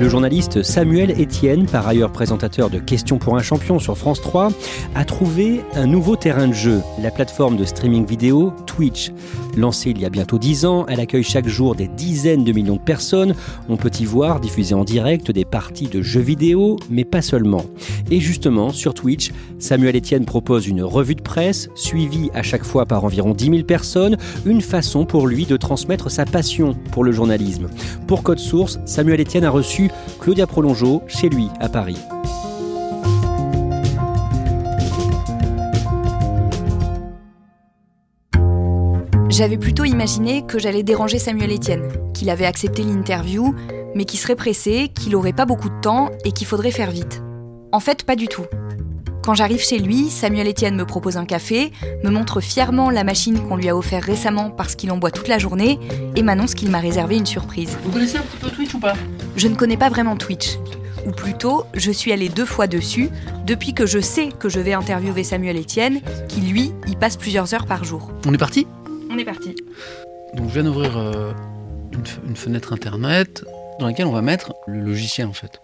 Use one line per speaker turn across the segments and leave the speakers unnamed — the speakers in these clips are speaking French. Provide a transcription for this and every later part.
Le journaliste Samuel Etienne, par ailleurs présentateur de Questions pour un champion sur France 3, a trouvé un nouveau terrain de jeu, la plateforme de streaming vidéo Twitch. Lancée il y a bientôt 10 ans, elle accueille chaque jour des dizaines de millions de personnes. On peut y voir diffuser en direct des parties de jeux vidéo, mais pas seulement. Et justement, sur Twitch, Samuel Etienne propose une revue de presse, suivie à chaque fois par environ 10 000 personnes, une façon pour lui de transmettre sa passion pour le journalisme. Pour Code Source, Samuel Etienne a reçu Claudia Prolongeau chez lui à Paris.
J'avais plutôt imaginé que j'allais déranger Samuel Etienne, qu'il avait accepté l'interview, mais qu'il serait pressé, qu'il aurait pas beaucoup de temps et qu'il faudrait faire vite. En fait, pas du tout. Quand j'arrive chez lui, Samuel Etienne me propose un café, me montre fièrement la machine qu'on lui a offert récemment parce qu'il en boit toute la journée et m'annonce qu'il m'a réservé une surprise.
Vous connaissez un petit peu Twitch ou pas?
Je ne connais pas vraiment Twitch. Ou plutôt, je suis allée deux fois dessus depuis que je sais que je vais interviewer Samuel Etienne, qui lui y passe plusieurs heures par jour.
On est parti?
On est parti.
Donc je viens d'ouvrir euh, une, fenêtre internet dans laquelle on va mettre le logiciel en fait.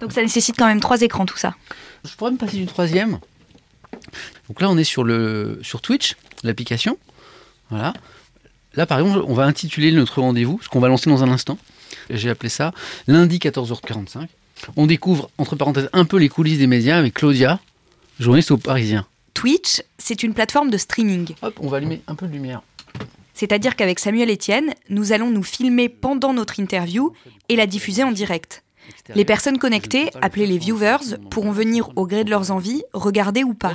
Donc ça nécessite quand même trois écrans tout ça.
Je pourrais me passer du troisième. Donc là on est sur, le, sur Twitch, l'application. Voilà. Là par exemple on va intituler notre rendez-vous, ce qu'on va lancer dans un instant. J'ai appelé ça lundi 14h45. On découvre entre parenthèses un peu les coulisses des médias avec Claudia, journaliste au Parisien.
Twitch, c'est une plateforme de streaming.
Hop, on va allumer un peu de lumière.
C'est-à-dire qu'avec Samuel Etienne, nous allons nous filmer pendant notre interview et la diffuser en direct. Les personnes connectées, appelées les viewers, pourront venir au gré de leurs envies, regarder ou pas.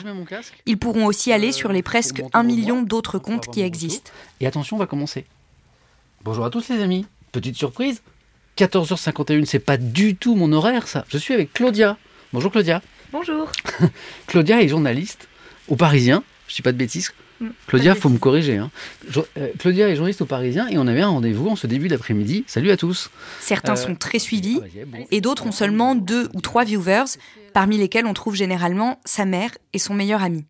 Ils pourront aussi aller sur les presque 1 million d'autres comptes qui existent.
Et attention, on va commencer. Bonjour à tous les amis. Petite surprise. 14h51, c'est pas du tout mon horaire ça. Je suis avec Claudia. Bonjour Claudia.
Bonjour.
Claudia est journaliste au Parisien. Je dis pas de bêtises. Claudia, faut me corriger. hein. Jo- euh, Claudia est journaliste au Parisien et on avait un rendez-vous en ce début d'après-midi. Salut à tous.
Certains
Euh,
sont très suivis et d'autres ont seulement deux ou trois viewers, parmi lesquels on trouve généralement sa mère et son meilleur ami.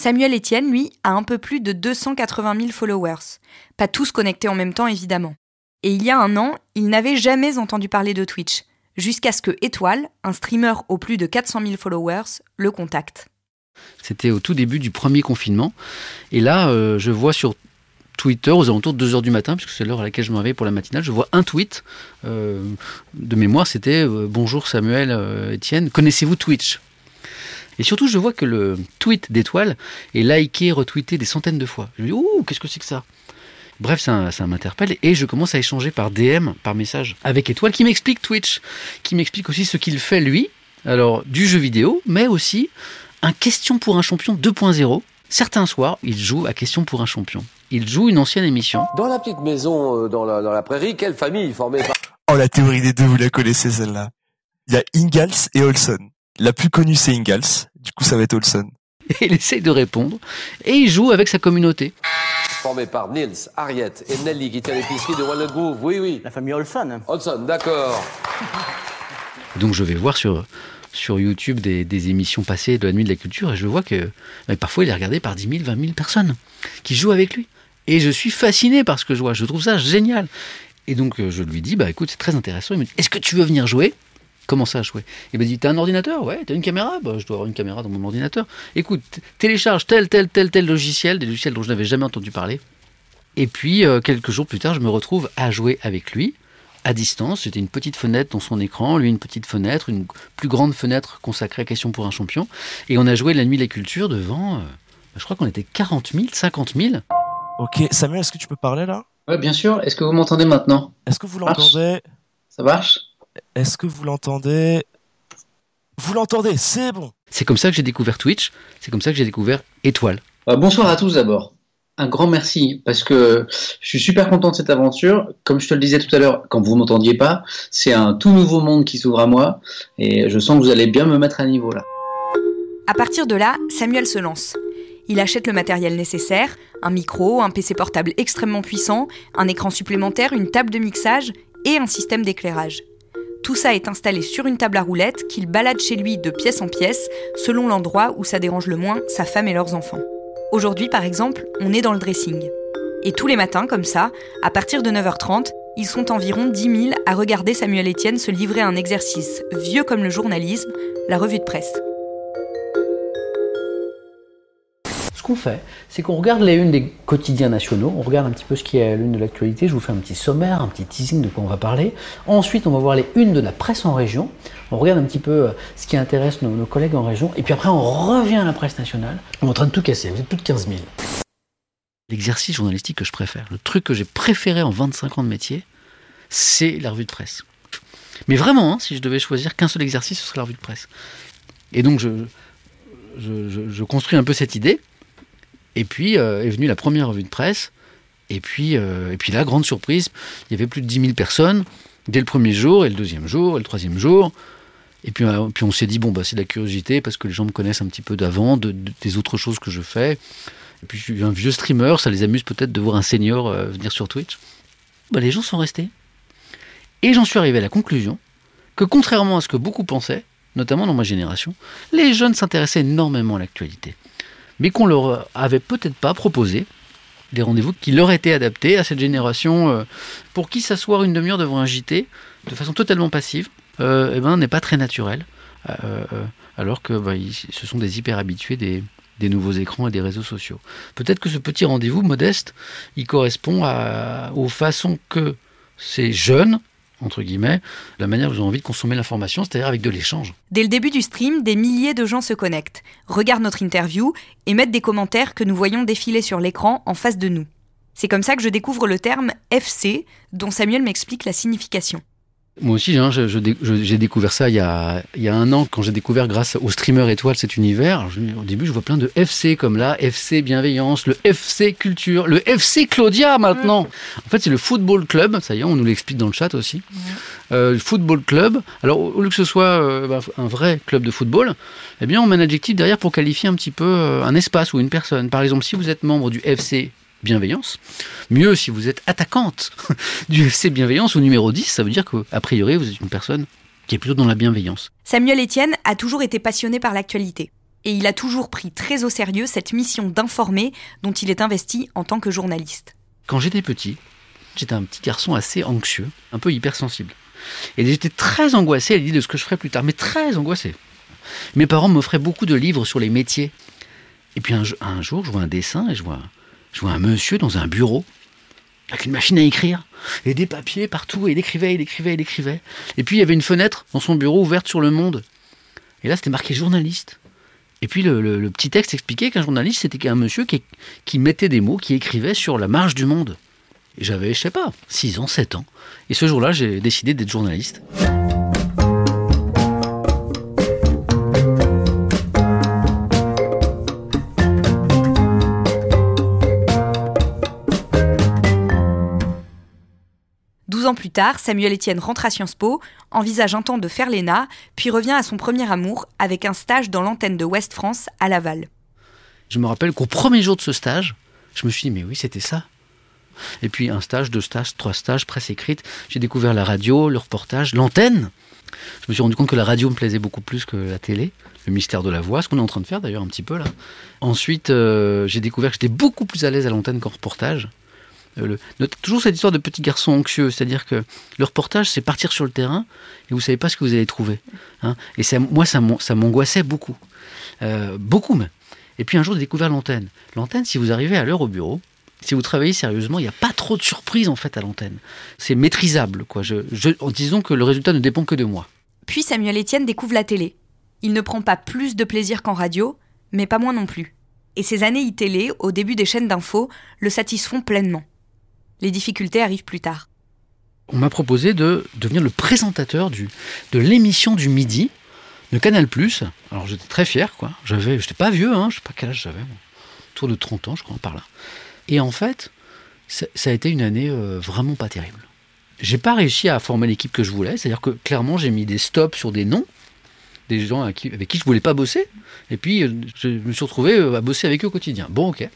Samuel Etienne, lui, a un peu plus de 280 000 followers. Pas tous connectés en même temps, évidemment. Et il y a un an, il n'avait jamais entendu parler de Twitch, jusqu'à ce que Étoile, un streamer aux plus de 400 000 followers, le contacte.
C'était au tout début du premier confinement. Et là, euh, je vois sur Twitter, aux alentours de 2h du matin, puisque c'est l'heure à laquelle je me réveille pour la matinale, je vois un tweet euh, de mémoire, c'était euh, Bonjour Samuel Etienne, connaissez-vous Twitch? Et surtout, je vois que le tweet d'étoile est liké, retweeté des centaines de fois. Je me dis, ouh, qu'est-ce que c'est que ça? Bref, ça, ça m'interpelle et je commence à échanger par DM, par message, avec Étoile qui m'explique Twitch, qui m'explique aussi ce qu'il fait lui, alors du jeu vidéo, mais aussi un question pour un champion 2.0. Certains soirs, il joue à question pour un champion. Il joue une ancienne émission.
Dans la petite maison euh, dans, la, dans la prairie, quelle famille formée par...
Oh, la théorie des deux, vous la connaissez celle-là. Il y a Ingalls et Olson. La plus connue, c'est Ingalls. Du coup, ça va être Olson.
Et il essaye de répondre. Et il joue avec sa communauté.
formée par Nils, Harriet et Nelly qui tient l'épicerie de Walnut Grove. Oui, oui.
La famille Olson.
Olson, d'accord.
Donc je vais voir sur, sur YouTube des, des émissions passées de la nuit de la culture et je vois que parfois il est regardé par 10 000, 20 000 personnes qui jouent avec lui. Et je suis fasciné par ce que je vois. Je trouve ça génial. Et donc euh, je lui dis, bah écoute, c'est très intéressant. Il me dit, est-ce que tu veux venir jouer? Comment ça, jouer? Il m'a dit, t'as un ordinateur? Ouais, t'as une caméra? Bah je dois avoir une caméra dans mon ordinateur. Écoute, télécharge tel, tel, tel, tel logiciel, des logiciels dont je n'avais jamais entendu parler. Et puis, euh, quelques jours plus tard, je me retrouve à jouer avec lui, à distance. J'étais une petite fenêtre dans son écran, lui une petite fenêtre, une plus grande fenêtre consacrée à Question pour un champion. Et on a joué la nuit de la culture devant, euh, je crois qu'on était 40 000, 50 000.
Ok, Samuel, est-ce que tu peux parler là?
Ouais, bien sûr. Est-ce que vous m'entendez maintenant?
Est-ce que vous l'entendez?
Ça marche?
Est-ce que vous l'entendez? Vous l'entendez, c'est bon.
C'est comme ça que j'ai découvert Twitch, c'est comme ça que j'ai découvert Étoile.
Euh, Bonsoir à tous d'abord. Un grand merci parce que je suis super content de cette aventure. Comme je te le disais tout à l'heure, quand vous m'entendiez pas, c'est un tout nouveau monde qui s'ouvre à moi et je sens que vous allez bien me mettre à niveau là.
À partir de là, Samuel se lance. Il achète le matériel nécessaire, un micro, un PC portable extrêmement puissant, un écran supplémentaire, une table de mixage et un système d'éclairage. Tout ça est installé sur une table à roulettes qu'il balade chez lui de pièce en pièce, selon l'endroit où ça dérange le moins sa femme et leurs enfants. Aujourd'hui, par exemple, on est dans le dressing. Et tous les matins, comme ça, à partir de 9h30, ils sont environ 10 000 à regarder Samuel Etienne se livrer à un exercice vieux comme le journalisme, la revue de presse.
Ce qu'on fait, c'est qu'on regarde les unes des quotidiens nationaux, on regarde un petit peu ce qui est à l'une de l'actualité, je vous fais un petit sommaire, un petit teasing de quoi on va parler. Ensuite, on va voir les unes de la presse en région, on regarde un petit peu euh, ce qui intéresse nos, collègues en région, et puis après on revient à la presse nationale. On est en train de tout casser, vous êtes plus de 15 000.
L'exercice journalistique que je préfère, le truc que j'ai préféré en 25 ans de métier, c'est la revue de presse. Mais vraiment, hein, si je devais choisir qu'un seul exercice, ce serait la revue de presse. Et donc je construis un peu cette idée. Et puis euh, est venue la première revue de presse. Et puis, euh, et puis là, grande surprise, il y avait plus de 10 000 personnes dès le premier jour, et le deuxième jour, et le troisième jour. Et puis, euh, puis on s'est dit, bon, bah, c'est de la curiosité, parce que les gens me connaissent un petit peu d'avant, de- de- des autres choses que je fais. Et puis je suis un vieux streamer, ça les amuse peut-être de voir un senior euh, venir sur Twitch. Bah, les gens sont restés. Et j'en suis arrivé à la conclusion que contrairement à ce que beaucoup pensaient, notamment dans ma génération, les jeunes s'intéressaient énormément à l'actualité. Mais qu'on leur avait peut-être pas proposé des rendez-vous qui leur étaient adaptés à cette génération euh, pour qui s'asseoir une demi-heure devant un JT de façon totalement passive euh, eh ben, n'est pas très naturel. Euh, euh, alors que bah, ils- ce sont des hyper habitués des, des nouveaux écrans et des réseaux sociaux. Peut-être que ce petit rendez-vous modeste, il correspond à- aux façons que ces jeunes, entre guillemets, la manière dont ils ont envie de consommer l'information, c'est-à-dire avec de l'échange.
Dès le début du stream, des milliers de gens se connectent, regardent notre interview et mettent des commentaires que nous voyons défiler sur l'écran en face de nous. C'est comme ça que je découvre le terme FC, dont Samuel m'explique la signification.
Moi aussi, hein, je- je dé- je- j'ai découvert ça il y, a, il y a un an, quand j'ai découvert grâce au streamer étoile cet univers. Au début, je vois plein de FC comme là, FC Bienveillance, le FC Culture, le FC Claudia maintenant. En fait, c'est le Football Club, ça y est, on nous l'explique dans le chat aussi. Euh, le Football Club, alors au au lieu que ce soit euh, bah, un vrai club de football, eh bien, on met un adjectif derrière pour qualifier un petit peu euh, un espace ou une personne. Par exemple, si vous êtes membre du FC Bienveillance, mieux si vous êtes attaquante du FC Bienveillance au numéro 10, ça veut dire qu'a priori, vous êtes une personne qui est plutôt dans la bienveillance.
Samuel Etienne a toujours été passionné par l'actualité. Et il a toujours pris très au sérieux cette mission d'informer dont il est investi en tant que journaliste.
Quand j'étais petit, j'étais un petit garçon assez anxieux, un peu hypersensible. Et j'étais très angoissé à l'idée de ce que je ferais plus tard, mais très angoissé. Mes parents m'offraient beaucoup de livres sur les métiers. Et puis un, un jour, je vois un dessin et je vois, je vois un monsieur dans un bureau avec une machine à écrire et des papiers partout et il écrivait, il écrivait, il écrivait. Et puis il y avait une fenêtre dans son bureau ouverte sur le monde. Et là, c'était marqué journaliste. Et puis le, petit texte expliquait qu'un journaliste, c'était un monsieur qui, qui mettait des mots, qui écrivait sur la marge du monde. Et j'avais, je sais pas, 6 ans, 7 ans. Et ce jour-là, j'ai décidé d'être journaliste.
Tard, Samuel Etienne rentre à Sciences Po, envisage un temps de faire l'ENA, puis revient à son premier amour avec un stage dans l'antenne de Ouest France à Laval.
Je me rappelle qu'au premier jour de ce stage, je me suis dit, mais oui, c'était ça. Et puis un stage, deux stages, trois stages, presse écrite. J'ai découvert la radio, le reportage, l'antenne. Je me suis rendu compte que la radio me plaisait beaucoup plus que la télé, le mystère de la voix, ce qu'on est en train de faire d'ailleurs un petit peu là. Ensuite, euh, j'ai découvert que j'étais beaucoup plus à l'aise à l'antenne qu'en reportage. Le, toujours cette histoire de petit garçon anxieux, c'est-à-dire que le reportage, c'est partir sur le terrain et vous savez pas ce que vous allez trouver. Hein. et ça, moi, ça m'angoissait beaucoup, euh, beaucoup même. Et puis un jour, j'ai découvert l'antenne. L'antenne, si vous arrivez à l'heure au bureau, si vous travaillez sérieusement, il n'y a pas trop de surprises en fait à l'antenne. C'est maîtrisable, quoi. Je, disons que le résultat ne dépend que de moi.
Puis Samuel Etienne découvre la télé. Il ne prend pas plus de plaisir qu'en radio, mais pas moins non plus. Et ses années e-télé, au début des chaînes d'infos, le satisfont pleinement. Les difficultés arrivent plus tard.
On m'a proposé de devenir le présentateur du, de l'émission du midi de Canal+. Alors j'étais très fier, quoi. J'avais, j'étais pas vieux, hein, je sais pas quel âge j'avais, autour de 30 ans, je crois, par là. Et en fait, ça, a été une année euh, vraiment pas terrible. J'ai pas réussi à former l'équipe que je voulais, c'est-à-dire que clairement j'ai mis des stops sur des noms, des gens avec qui, avec qui je voulais pas bosser, et puis euh, je me suis retrouvé euh, à bosser avec eux au quotidien. Bon, ok.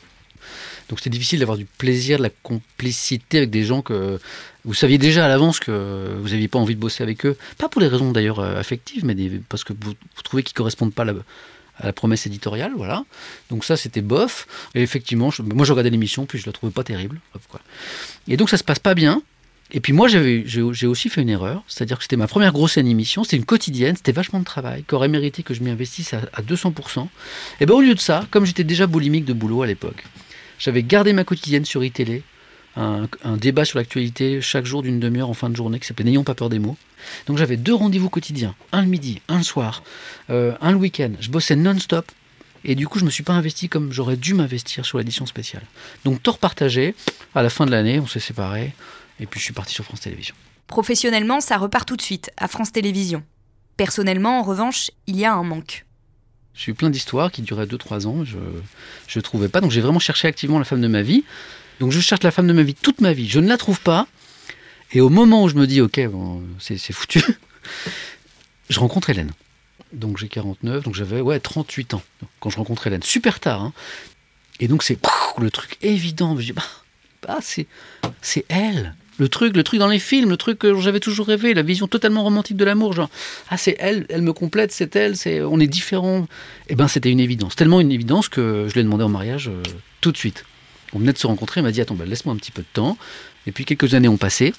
Donc c'était difficile d'avoir du plaisir, de la complicité avec des gens que vous saviez déjà à l'avance que vous n'aviez pas envie de bosser avec eux. Pas pour des raisons d'ailleurs affectives, mais parce que vous, trouvez qu'ils ne correspondent pas à la, à promesse éditoriale, voilà. Donc ça, c'était bof. Et effectivement, moi, je regardais l'émission, puis je la trouvais pas terrible. quoi. Et donc, ça se passe pas bien. Et puis moi, j'ai aussi fait une erreur, c'est-à-dire que c'était ma première grosse émission, c'était une quotidienne, c'était vachement de travail, qui aurait mérité que je m'y investisse à, 200%. Et bien au lieu de ça, comme j'étais déjà boulimique de boulot à l'époque, j'avais gardé ma quotidienne sur iTélé, un, un débat sur l'actualité chaque jour d'une demi-heure en fin de journée qui s'appelait N'ayons pas peur des mots. Donc j'avais deux rendez-vous quotidiens, un le midi, un le soir, euh, un le week-end. Je bossais non-stop. Et du coup, je ne me suis pas investi comme j'aurais dû m'investir sur l'édition spéciale. Donc, tort partagé. À la fin de l'année, on s'est séparés. Et puis, je suis parti sur France Télévisions.
Professionnellement, ça repart tout de suite, à France Télévisions. Personnellement, en revanche, il y a un manque.
J'ai eu plein d'histoires qui duraient 2-3 ans. Je ne trouvais pas. Donc, j'ai vraiment cherché activement la femme de ma vie. Donc, je cherche la femme de ma vie toute ma vie. Je ne la trouve pas. Et au moment où je me dis, ok, bon, c'est foutu, je rencontre Hélène. Donc j'ai 49, donc j'avais ouais, 38 ans quand je rencontre Hélène. Super tard. Hein. Et donc c'est le truc évident. Je dis, bah, bah c'est elle. Le truc, le truc dans les films, le truc que j'avais toujours rêvé, la vision totalement romantique de l'amour, genre ah c'est elle, elle me complète, c'est elle, c'est on est différents. Eh ben c'était une évidence, tellement une évidence que je l'ai demandé en mariage euh, tout de suite. On venait de se rencontrer, il m'a dit attends, bah, laisse-moi un petit peu de temps. Et puis quelques années ont passé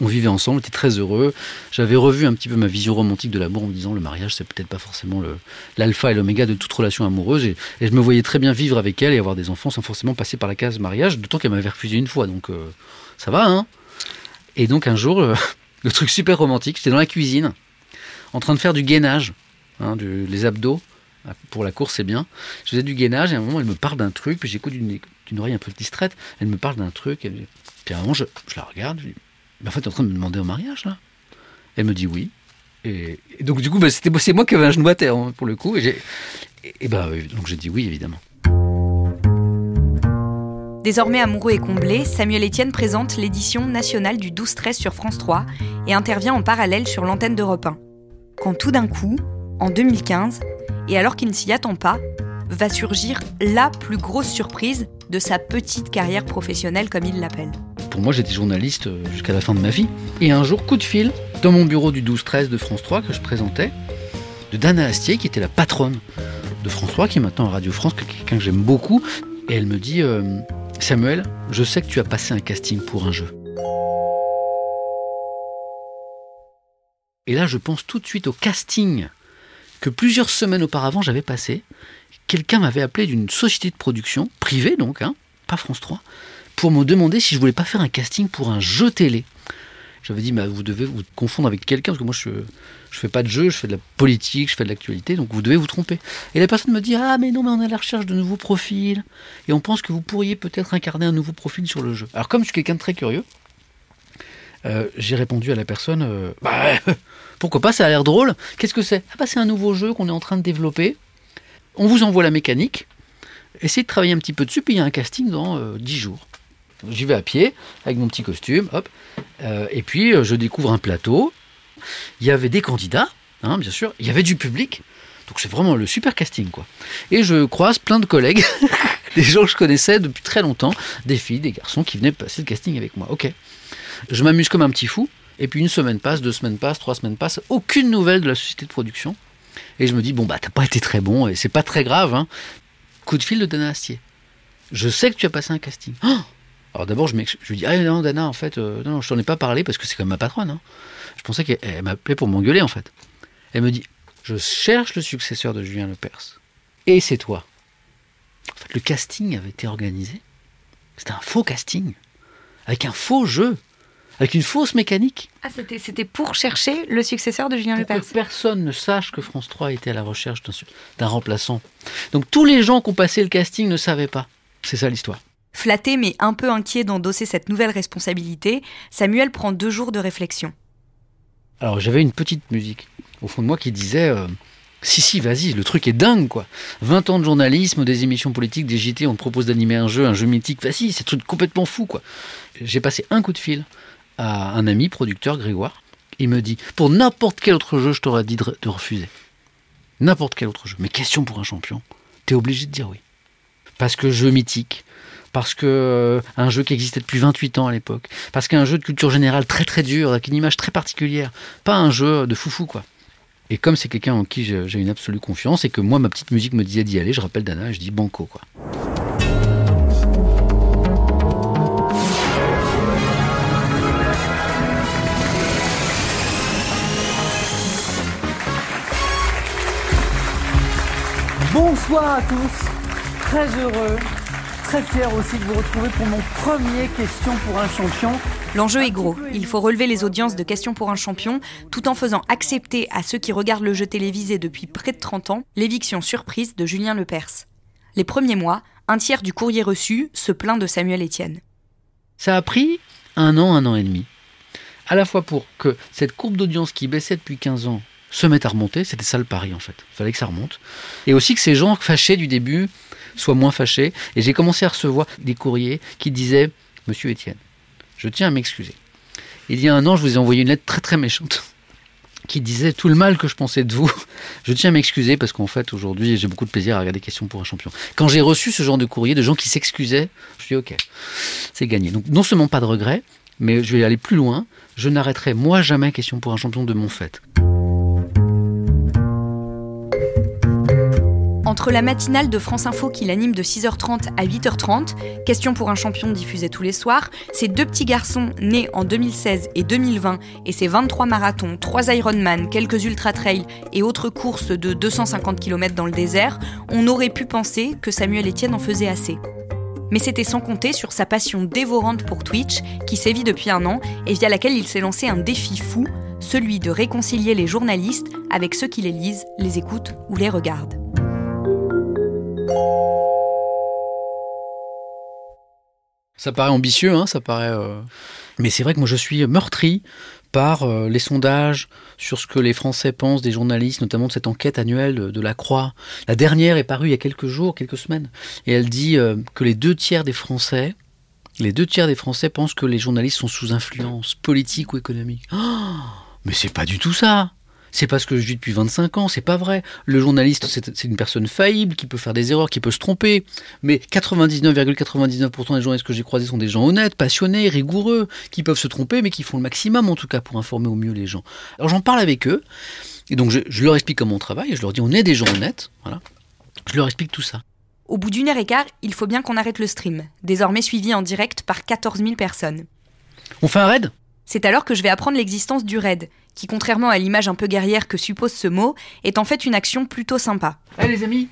on vivait ensemble, on était très heureux. J'avais revu un petit peu ma vision romantique de l'amour en me disant le mariage, c'est peut-être pas forcément l'alpha et l'oméga de toute relation amoureuse. Et, je me voyais très bien vivre avec elle et avoir des enfants sans forcément passer par la case mariage, d'autant qu'elle m'avait refusé une fois. Donc euh, ça va, hein Et donc un jour, le truc super romantique, j'étais dans la cuisine, en train de faire du gainage, hein, les abdos. Pour la course, c'est bien. Je faisais du gainage et à un moment, elle me parle d'un truc, puis j'écoute d'une oreille un peu distraite. Elle me parle d'un truc, puis à un moment, je, je la regarde, je dis en fait, tu es en train de me demander en mariage, là Elle me dit oui. Et, donc, du coup, bah, c'était c'est moi qui avais un genou à terre, hein, pour le coup. Et, bah, donc j'ai dit oui, évidemment.
Désormais amoureux et comblé, Samuel Etienne présente l'édition nationale du 12-13 sur France 3 et intervient en parallèle sur l'antenne d'Europe 1. Quand tout d'un coup, en 2015, et alors qu'il ne s'y attend pas, va surgir la plus grosse surprise de sa petite carrière professionnelle comme il l'appelle.
Moi, j'étais journaliste euh, jusqu'à la fin de ma vie. Et un jour, coup de fil, dans mon bureau du 12-13 de France 3 que je présentais, de Dana Astier, qui était la patronne de France 3, qui est maintenant à Radio France, quelqu'un que j'aime beaucoup. Et elle me dit euh, Samuel, je sais que tu as passé un casting pour un jeu. Et là, je pense tout de suite au casting que plusieurs semaines auparavant j'avais passé. Quelqu'un m'avait appelé d'une société de production, privée donc, hein, pas France 3, pour me demander si je voulais pas faire un casting pour un jeu télé. J'avais dit, bah, vous devez vous confondre avec quelqu'un, parce que moi je je fais pas de jeu, je fais de la politique, je fais de l'actualité, donc vous devez vous tromper. Et la personne me dit, ah mais non, mais on est à la recherche de nouveaux profils, et on pense que vous pourriez peut-être incarner un nouveau profil sur le jeu. Alors comme je suis quelqu'un de très curieux, euh, j'ai répondu à la personne, euh, bah, pourquoi pas, ça a l'air drôle. Qu'est-ce que c'est? Ah bah c'est un nouveau jeu qu'on est en train de développer. On vous envoie la mécanique, essayez de travailler un petit peu dessus, puis il y a un casting dans euh, 10 jours. J'y vais à pied, avec mon petit costume, hop. Euh, et puis, euh, je découvre un plateau. Il y avait des candidats, hein, bien sûr. Il y avait du public. Donc, c'est vraiment le super casting, quoi. Et je croise plein de collègues, des gens que je connaissais depuis très longtemps, des filles, des garçons qui venaient passer le casting avec moi. Ok. Je m'amuse comme un petit fou. Et puis, une semaine passe, deux semaines passent, trois semaines passent. Aucune nouvelle de la société de production. Et je me dis, bon, bah, t'as pas été très bon, et c'est pas très grave. Hein. Coup de fil de Dana Astier. Je sais que tu as passé un casting. Oh Alors d'abord, je, je, lui dis Ah non, Dana, en fait, euh, non, je t'en ai pas parlé parce que c'est comme ma patronne. Hein. Je pensais qu'elle m'appelait pour m'engueuler, en fait. Elle me dit Je cherche le successeur de Julien Lepers. Et c'est toi. En fait, le casting avait été organisé. C'était un faux casting. Avec un faux jeu. Avec une fausse mécanique.
Ah, c'était pour chercher le successeur de Julien
pour
Lepers.
Que personne ne sache que France 3 était à la recherche d'un remplaçant. Donc tous les gens qui ont passé le casting ne savaient pas. C'est ça l'histoire.
Flatté mais un peu inquiet d'endosser cette nouvelle responsabilité, Samuel prend deux jours de réflexion.
Alors j'avais une petite musique au fond de moi qui disait euh, si si vas-y le truc est dingue quoi. 20 ans de journalisme des émissions politiques des JT on te propose d'animer un jeu un jeu mythique vas-y c'est un truc complètement fou quoi. J'ai passé un coup de fil à un ami producteur Grégoire. Il me dit pour n'importe quel autre jeu je t'aurais dit de, de refuser. N'importe quel autre jeu. Mais question pour un champion. T'es obligé de dire oui. Parce que jeu mythique parce que euh, un jeu qui existait depuis 28 ans à l'époque, parce qu'un jeu de culture générale très très dur, avec une image très particulière, pas un jeu de foufou quoi. Et comme c'est quelqu'un en qui j'ai une absolue confiance et que moi ma petite musique me disait d'y aller, je rappelle Dana et je dis banco quoi.
Bonsoir à tous, très heureux très fier aussi de vous retrouver pour mon premier Question pour un champion.
L'enjeu est gros. Il faut relever les audiences de Question pour un champion tout en faisant accepter à ceux qui regardent le jeu télévisé depuis près de 30 ans l'éviction surprise de Julien Lepers. Les premiers mois, un tiers du courrier reçu se plaint de Samuel Etienne.
Ça a pris un an, un an et demi. À la fois pour que cette courbe d'audience qui baissait depuis 15 ans se mette à remonter, c'était ça le pari en fait. Il fallait que ça remonte. Et aussi que ces gens fâchés du début soit moins fâché. Et j'ai commencé à recevoir des courriers qui disaient Monsieur Étienne, je tiens à m'excuser. Il y a un an, je vous ai envoyé une lettre très très méchante qui disait tout le mal que je pensais de vous. Je tiens à m'excuser parce qu'en fait, aujourd'hui, j'ai beaucoup de plaisir à regarder Questions pour un champion. Quand j'ai reçu ce genre de courrier de gens qui s'excusaient, je dis ok, c'est gagné. Donc non seulement pas de regret, mais je vais aller plus loin. Je n'arrêterai moi jamais Questions pour un champion de mon fait.
Entre la matinale de France Info qu'il anime de 6h30 à 8h30, Question pour un champion diffusé tous les soirs, ses deux petits garçons nés en 2016 et 2020 et ses 23 marathons, 3 Ironman, quelques ultra-trails et autres courses de 250 km dans le désert, on aurait pu penser que Samuel Etienne en faisait assez. Mais c'était sans compter sur sa passion dévorante pour Twitch, qui sévit depuis un an et via laquelle il s'est lancé un défi fou, celui de réconcilier les journalistes avec ceux qui les lisent, les écoutent ou les regardent.
Ça paraît ambitieux, hein, ça paraît. Euh, mais c'est vrai que moi je suis meurtri par euh, les sondages sur ce que les Français pensent des journalistes, notamment de cette enquête annuelle de, la Croix. La dernière est parue il y a quelques jours, quelques semaines, et elle dit euh, que les deux tiers des Français, les deux tiers des Français pensent que les journalistes sont sous influence politique ou économique. Oh, mais c'est pas du tout ça c'est parce que je vis depuis 25 ans, c'est pas vrai. Le journaliste, c'est une personne faillible, qui peut faire des erreurs, qui peut se tromper. Mais 99,99% des journalistes que j'ai croisés sont des gens honnêtes, passionnés, rigoureux, qui peuvent se tromper, mais qui font le maximum en tout cas pour informer au mieux les gens. Alors j'en parle avec eux, et donc je, leur explique comment on travaille, je leur dis on est des gens honnêtes, voilà. Je leur explique tout ça.
Au bout d'une heure et quart, il faut bien qu'on arrête le stream, désormais suivi en direct par 14 000 personnes.
On fait un raid?
C'est alors que je vais apprendre l'existence du raid, qui, contrairement à l'image un peu guerrière que suppose ce mot, est en fait une action plutôt sympa.
Allez les amis,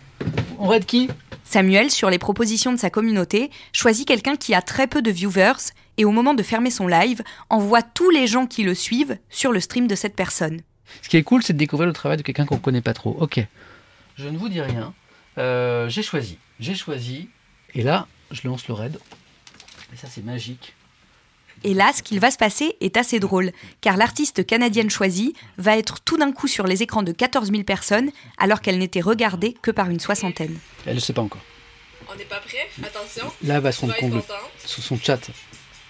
on raid qui?
Samuel, sur les propositions de sa communauté, choisit quelqu'un qui a très peu de viewers et au moment de fermer son live, envoie tous les gens qui le suivent sur le stream de cette personne.
Ce qui est cool, c'est de découvrir le travail de quelqu'un qu'on ne connaît pas trop. Ok, je ne vous dis rien. Euh, j'ai choisi. J'ai choisi. Et là, je lance le raid. Et ça, c'est magique.
Et là, ce qu'il va se passer est assez drôle, car l'artiste canadienne choisie va être tout d'un coup sur les écrans de 14 000 personnes, alors qu'elle n'était regardée que par une soixantaine.
Elle ne sait pas encore.
On n'est pas prêt Attention.
Là, elle va se rendre compte sur son chat.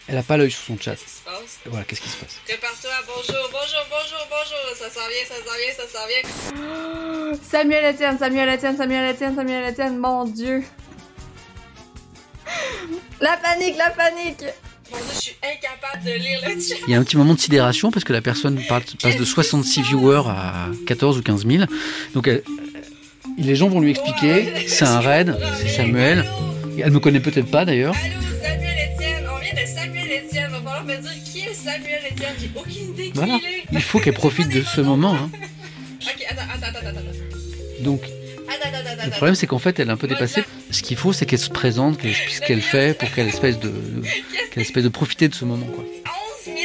Elle n'a pas l'œil sur son chat. Qu'est-ce qui se passe? Voilà, qu'est-ce qui se passe?
Prépare-toi, bonjour, bonjour, bonjour, bonjour. Ça s'en vient, ça s'en vient, ça s'en vient.
Samuel Etienne, Samuel Etienne, Samuel Etienne, Samuel Etienne, mon Dieu. La panique, la panique
je suis incapable de lire le chat.
Il y a un petit moment de sidération parce que la personne passe de 66 viewers à 14 ou 15 000. Donc les gens vont lui expliquer, c'est un raid, c'est Samuel. Elle me connaît peut-être pas d'ailleurs.
Allô, Samuel Etienne, on vient Samuel Etienne, j'ai aucune idée qui
Voilà.
il est.
Il faut qu'elle profite de ce moment. hein.
Ok, attends, attends, attends.
Donc,
Attends, attends, attends.
Le problème, c'est qu'en fait, elle est un peu dépassée. Ce qu'il faut, c'est qu'elle se présente, qu'elle explique ce qu'elle fait pour qu'elle espèce de, de- qu'elle espèce de profiter de ce moment. Quoi.
11 000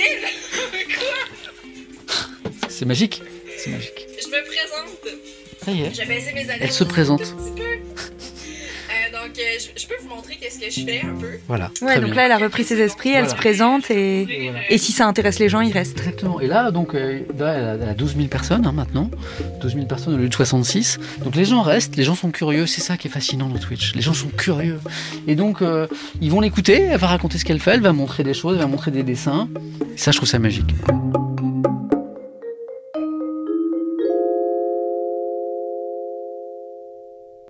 Quoi
C'est magique. C'est magique.
Je me présente.
Ça y est.
Mes
Elle se présente.
Peux vous montrer qu'est-ce que je fais un peu?
Voilà.
Ouais,
très
donc
bien.
là, elle a repris ses esprits, elle
Voilà.
se présente et, et si ça intéresse les gens, ils restent.
Exactement. Et là, donc, euh, là, elle, a, elle a 12 000 personnes hein, maintenant. 12 000 personnes au lieu de 66. Donc les gens restent, les gens sont curieux. C'est ça qui est fascinant dans Twitch. Les gens sont curieux. Et donc, euh, ils vont l'écouter. Elle va raconter ce qu'elle fait. Elle va montrer des choses. Elle va montrer des dessins. Et ça, je trouve ça magique.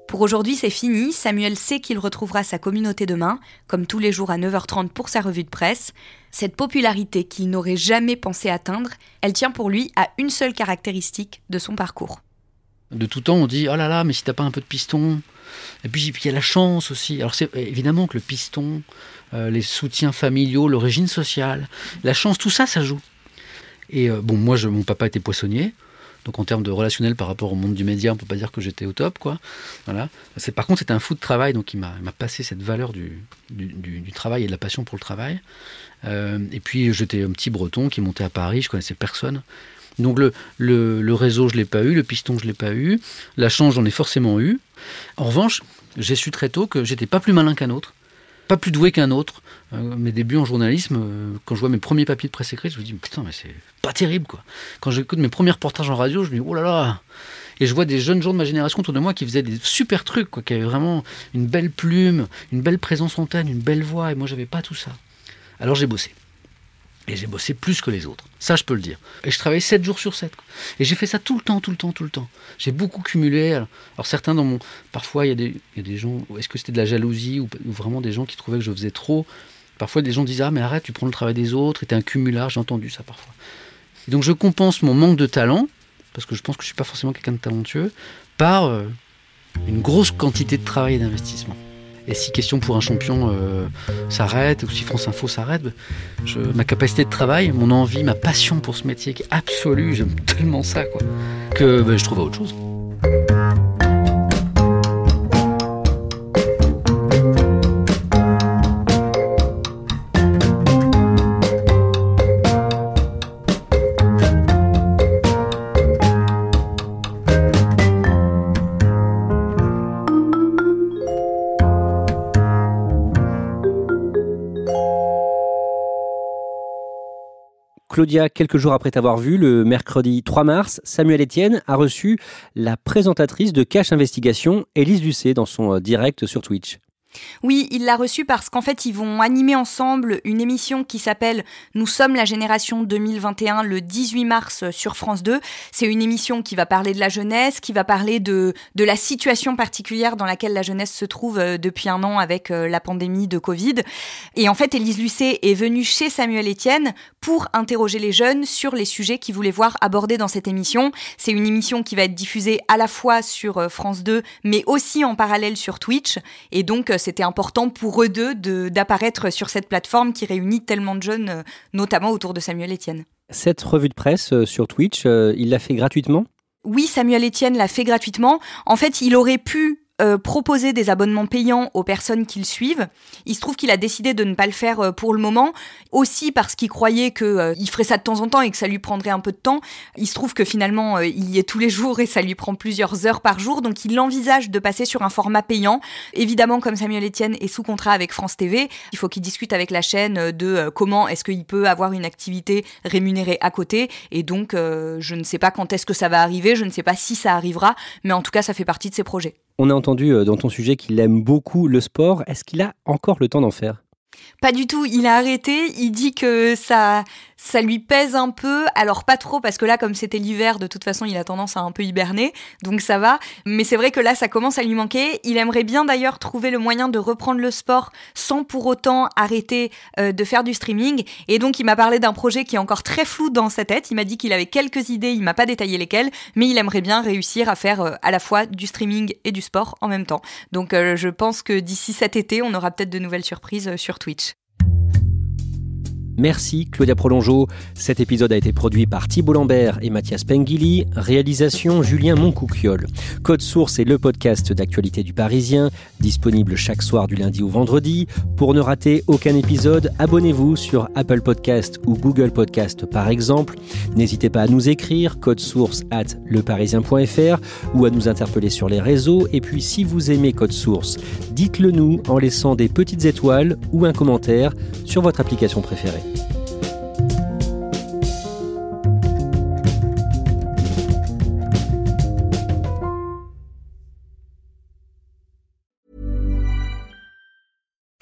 Pour aujourd'hui, c'est fini. Samuel sait qu'il retrouvera sa communauté demain, comme tous les jours à 9h30 pour sa revue de presse. Cette popularité qu'il n'aurait jamais pensé atteindre, elle tient pour lui à une seule caractéristique de son parcours.
De tout temps, on dit oh là là, mais si t'as pas un peu de piston. Et puis il y a la chance aussi. Alors c'est évidemment que le piston, euh, les soutiens familiaux, l'origine sociale, la chance, tout ça, ça joue. Et euh, bon, moi, je, mon papa était poissonnier. Donc en termes de relationnel par rapport au monde du média, on peut pas dire que j'étais au top, quoi. Voilà. C'est par contre c'était un fou de travail, donc il m'a passé cette valeur du, travail et de la passion pour le travail. Euh, et puis j'étais un petit Breton qui montait à Paris, je connaissais personne. Donc le, le, le réseau je l'ai pas eu, le piston je l'ai pas eu, la chance j'en ai forcément eu. En revanche, j'ai su très tôt que j'étais pas plus malin qu'un autre, pas plus doué qu'un autre. Euh, mes débuts en journalisme, euh, quand je vois mes premiers papiers de presse écrite, je me dis putain mais c'est pas terrible quoi. Quand j'écoute mes premiers reportages en radio, je me dis oh là là. Et je vois des jeunes gens de ma génération autour de moi qui faisaient des super trucs, quoi, qui avaient vraiment une belle plume, une belle présence antenne, une belle voix, et moi j'avais pas tout ça. Alors j'ai bossé. Et j'ai bossé plus que les autres. Ça, je peux le dire. Et je travaillais 7 jours sur 7. quoi. Et j'ai fait ça tout le temps, tout le temps, tout le temps. J'ai beaucoup cumulé. Alors, certains dans mon... Parfois, il y, a des- y a des gens... Est-ce que c'était de la jalousie ou, vraiment des gens qui trouvaient que je faisais trop? Parfois, des gens disaient Ah, mais arrête, tu prends le travail des autres, t'es un cumulard. J'ai entendu ça parfois. Et donc, je compense mon manque de talent, parce que je pense que je suis pas forcément quelqu'un de talentueux, par euh, une grosse quantité de travail et d'investissement. Et si Question pour un champion euh, s'arrête, ou si France Info s'arrête, je- ma capacité de travail, mon envie, ma passion pour ce métier qui est absolue, j'aime tellement ça, quoi, que ben, je trouve autre chose.
Claudia, quelques jours après t'avoir vu, le mercredi 3 mars, Samuel Etienne a reçu la présentatrice de Cash Investigation, Élise Lucet, dans son euh, direct sur Twitch.
Oui, il l'a reçu parce qu'en fait, ils vont animer ensemble une émission qui s'appelle Nous sommes la génération 2021 le 18 mars sur France 2. C'est une émission qui va parler de la jeunesse, qui va parler de, de la situation particulière dans laquelle la jeunesse se trouve euh, depuis un an avec euh, la pandémie de Covid. Et en fait, Élise Lucet est venue chez Samuel Etienne pour interroger les jeunes sur les sujets qu'ils voulaient voir abordés dans cette émission. C'est une émission qui va être diffusée à la fois sur euh, France 2, mais aussi en parallèle sur Twitch. Et donc, euh, c'était important pour eux deux de- d'apparaître sur cette plateforme qui réunit tellement de jeunes, euh, notamment autour de Samuel Etienne.
Cette revue de presse euh, sur Twitch, euh, il l'a fait gratuitement?
Oui, Samuel Etienne l'a fait gratuitement. En fait, il aurait pu euh, proposer des abonnements payants aux personnes qui le suivent. Il se trouve qu'il a décidé de ne pas le faire euh, pour le moment, aussi parce qu'il croyait que euh, ferait ça de temps en temps et que ça lui prendrait un peu de temps. Il se trouve que finalement, euh, il y est tous les jours et ça lui prend plusieurs heures par jour, donc il envisage de passer sur un format payant. Évidemment, comme Samuel Etienne est sous contrat avec France TV, il faut qu'il discute avec la chaîne euh, de comment est-ce qu'il peut avoir une activité rémunérée à côté. Et donc, je ne sais pas quand est-ce que ça va arriver, je ne sais pas si ça arrivera, mais en tout cas, ça fait partie de ses projets.
On a entendu euh, dans ton sujet qu'il aime beaucoup le sport. Est-ce qu'il a encore le temps d'en faire?
Pas du tout, il a arrêté, il dit que ça ça lui pèse un peu, alors pas trop parce que là comme c'était l'hiver, de toute façon, il a tendance à un peu hiberner, donc ça va, mais c'est vrai que là ça commence à lui manquer. Il aimerait bien d'ailleurs trouver le moyen de reprendre le sport sans pour autant arrêter euh, de faire du streaming et donc il m'a parlé d'un projet qui est encore très flou dans sa tête. Il m'a dit qu'il avait quelques idées, il m'a pas détaillé lesquelles, mais il aimerait bien réussir à faire euh, à la fois du streaming et du sport en même temps. Donc euh, je pense que d'ici cet été, on aura peut-être de nouvelles surprises sur Twitch.
Merci Claudia Prolongeau. Cet épisode a été produit par Thibault Lambert et Mathias Pengili. Réalisation Julien Moncouquiol. Code Source est le podcast d'actualité du Parisien, disponible chaque soir du lundi au vendredi. Pour ne rater aucun épisode, abonnez-vous sur Apple Podcast ou Google Podcast par exemple. N'hésitez pas à nous écrire code source at leparisien.fr ou à nous interpeller sur les réseaux. Et puis si vous aimez Code Source, dites-le nous en laissant des petites étoiles ou un commentaire sur votre application préférée.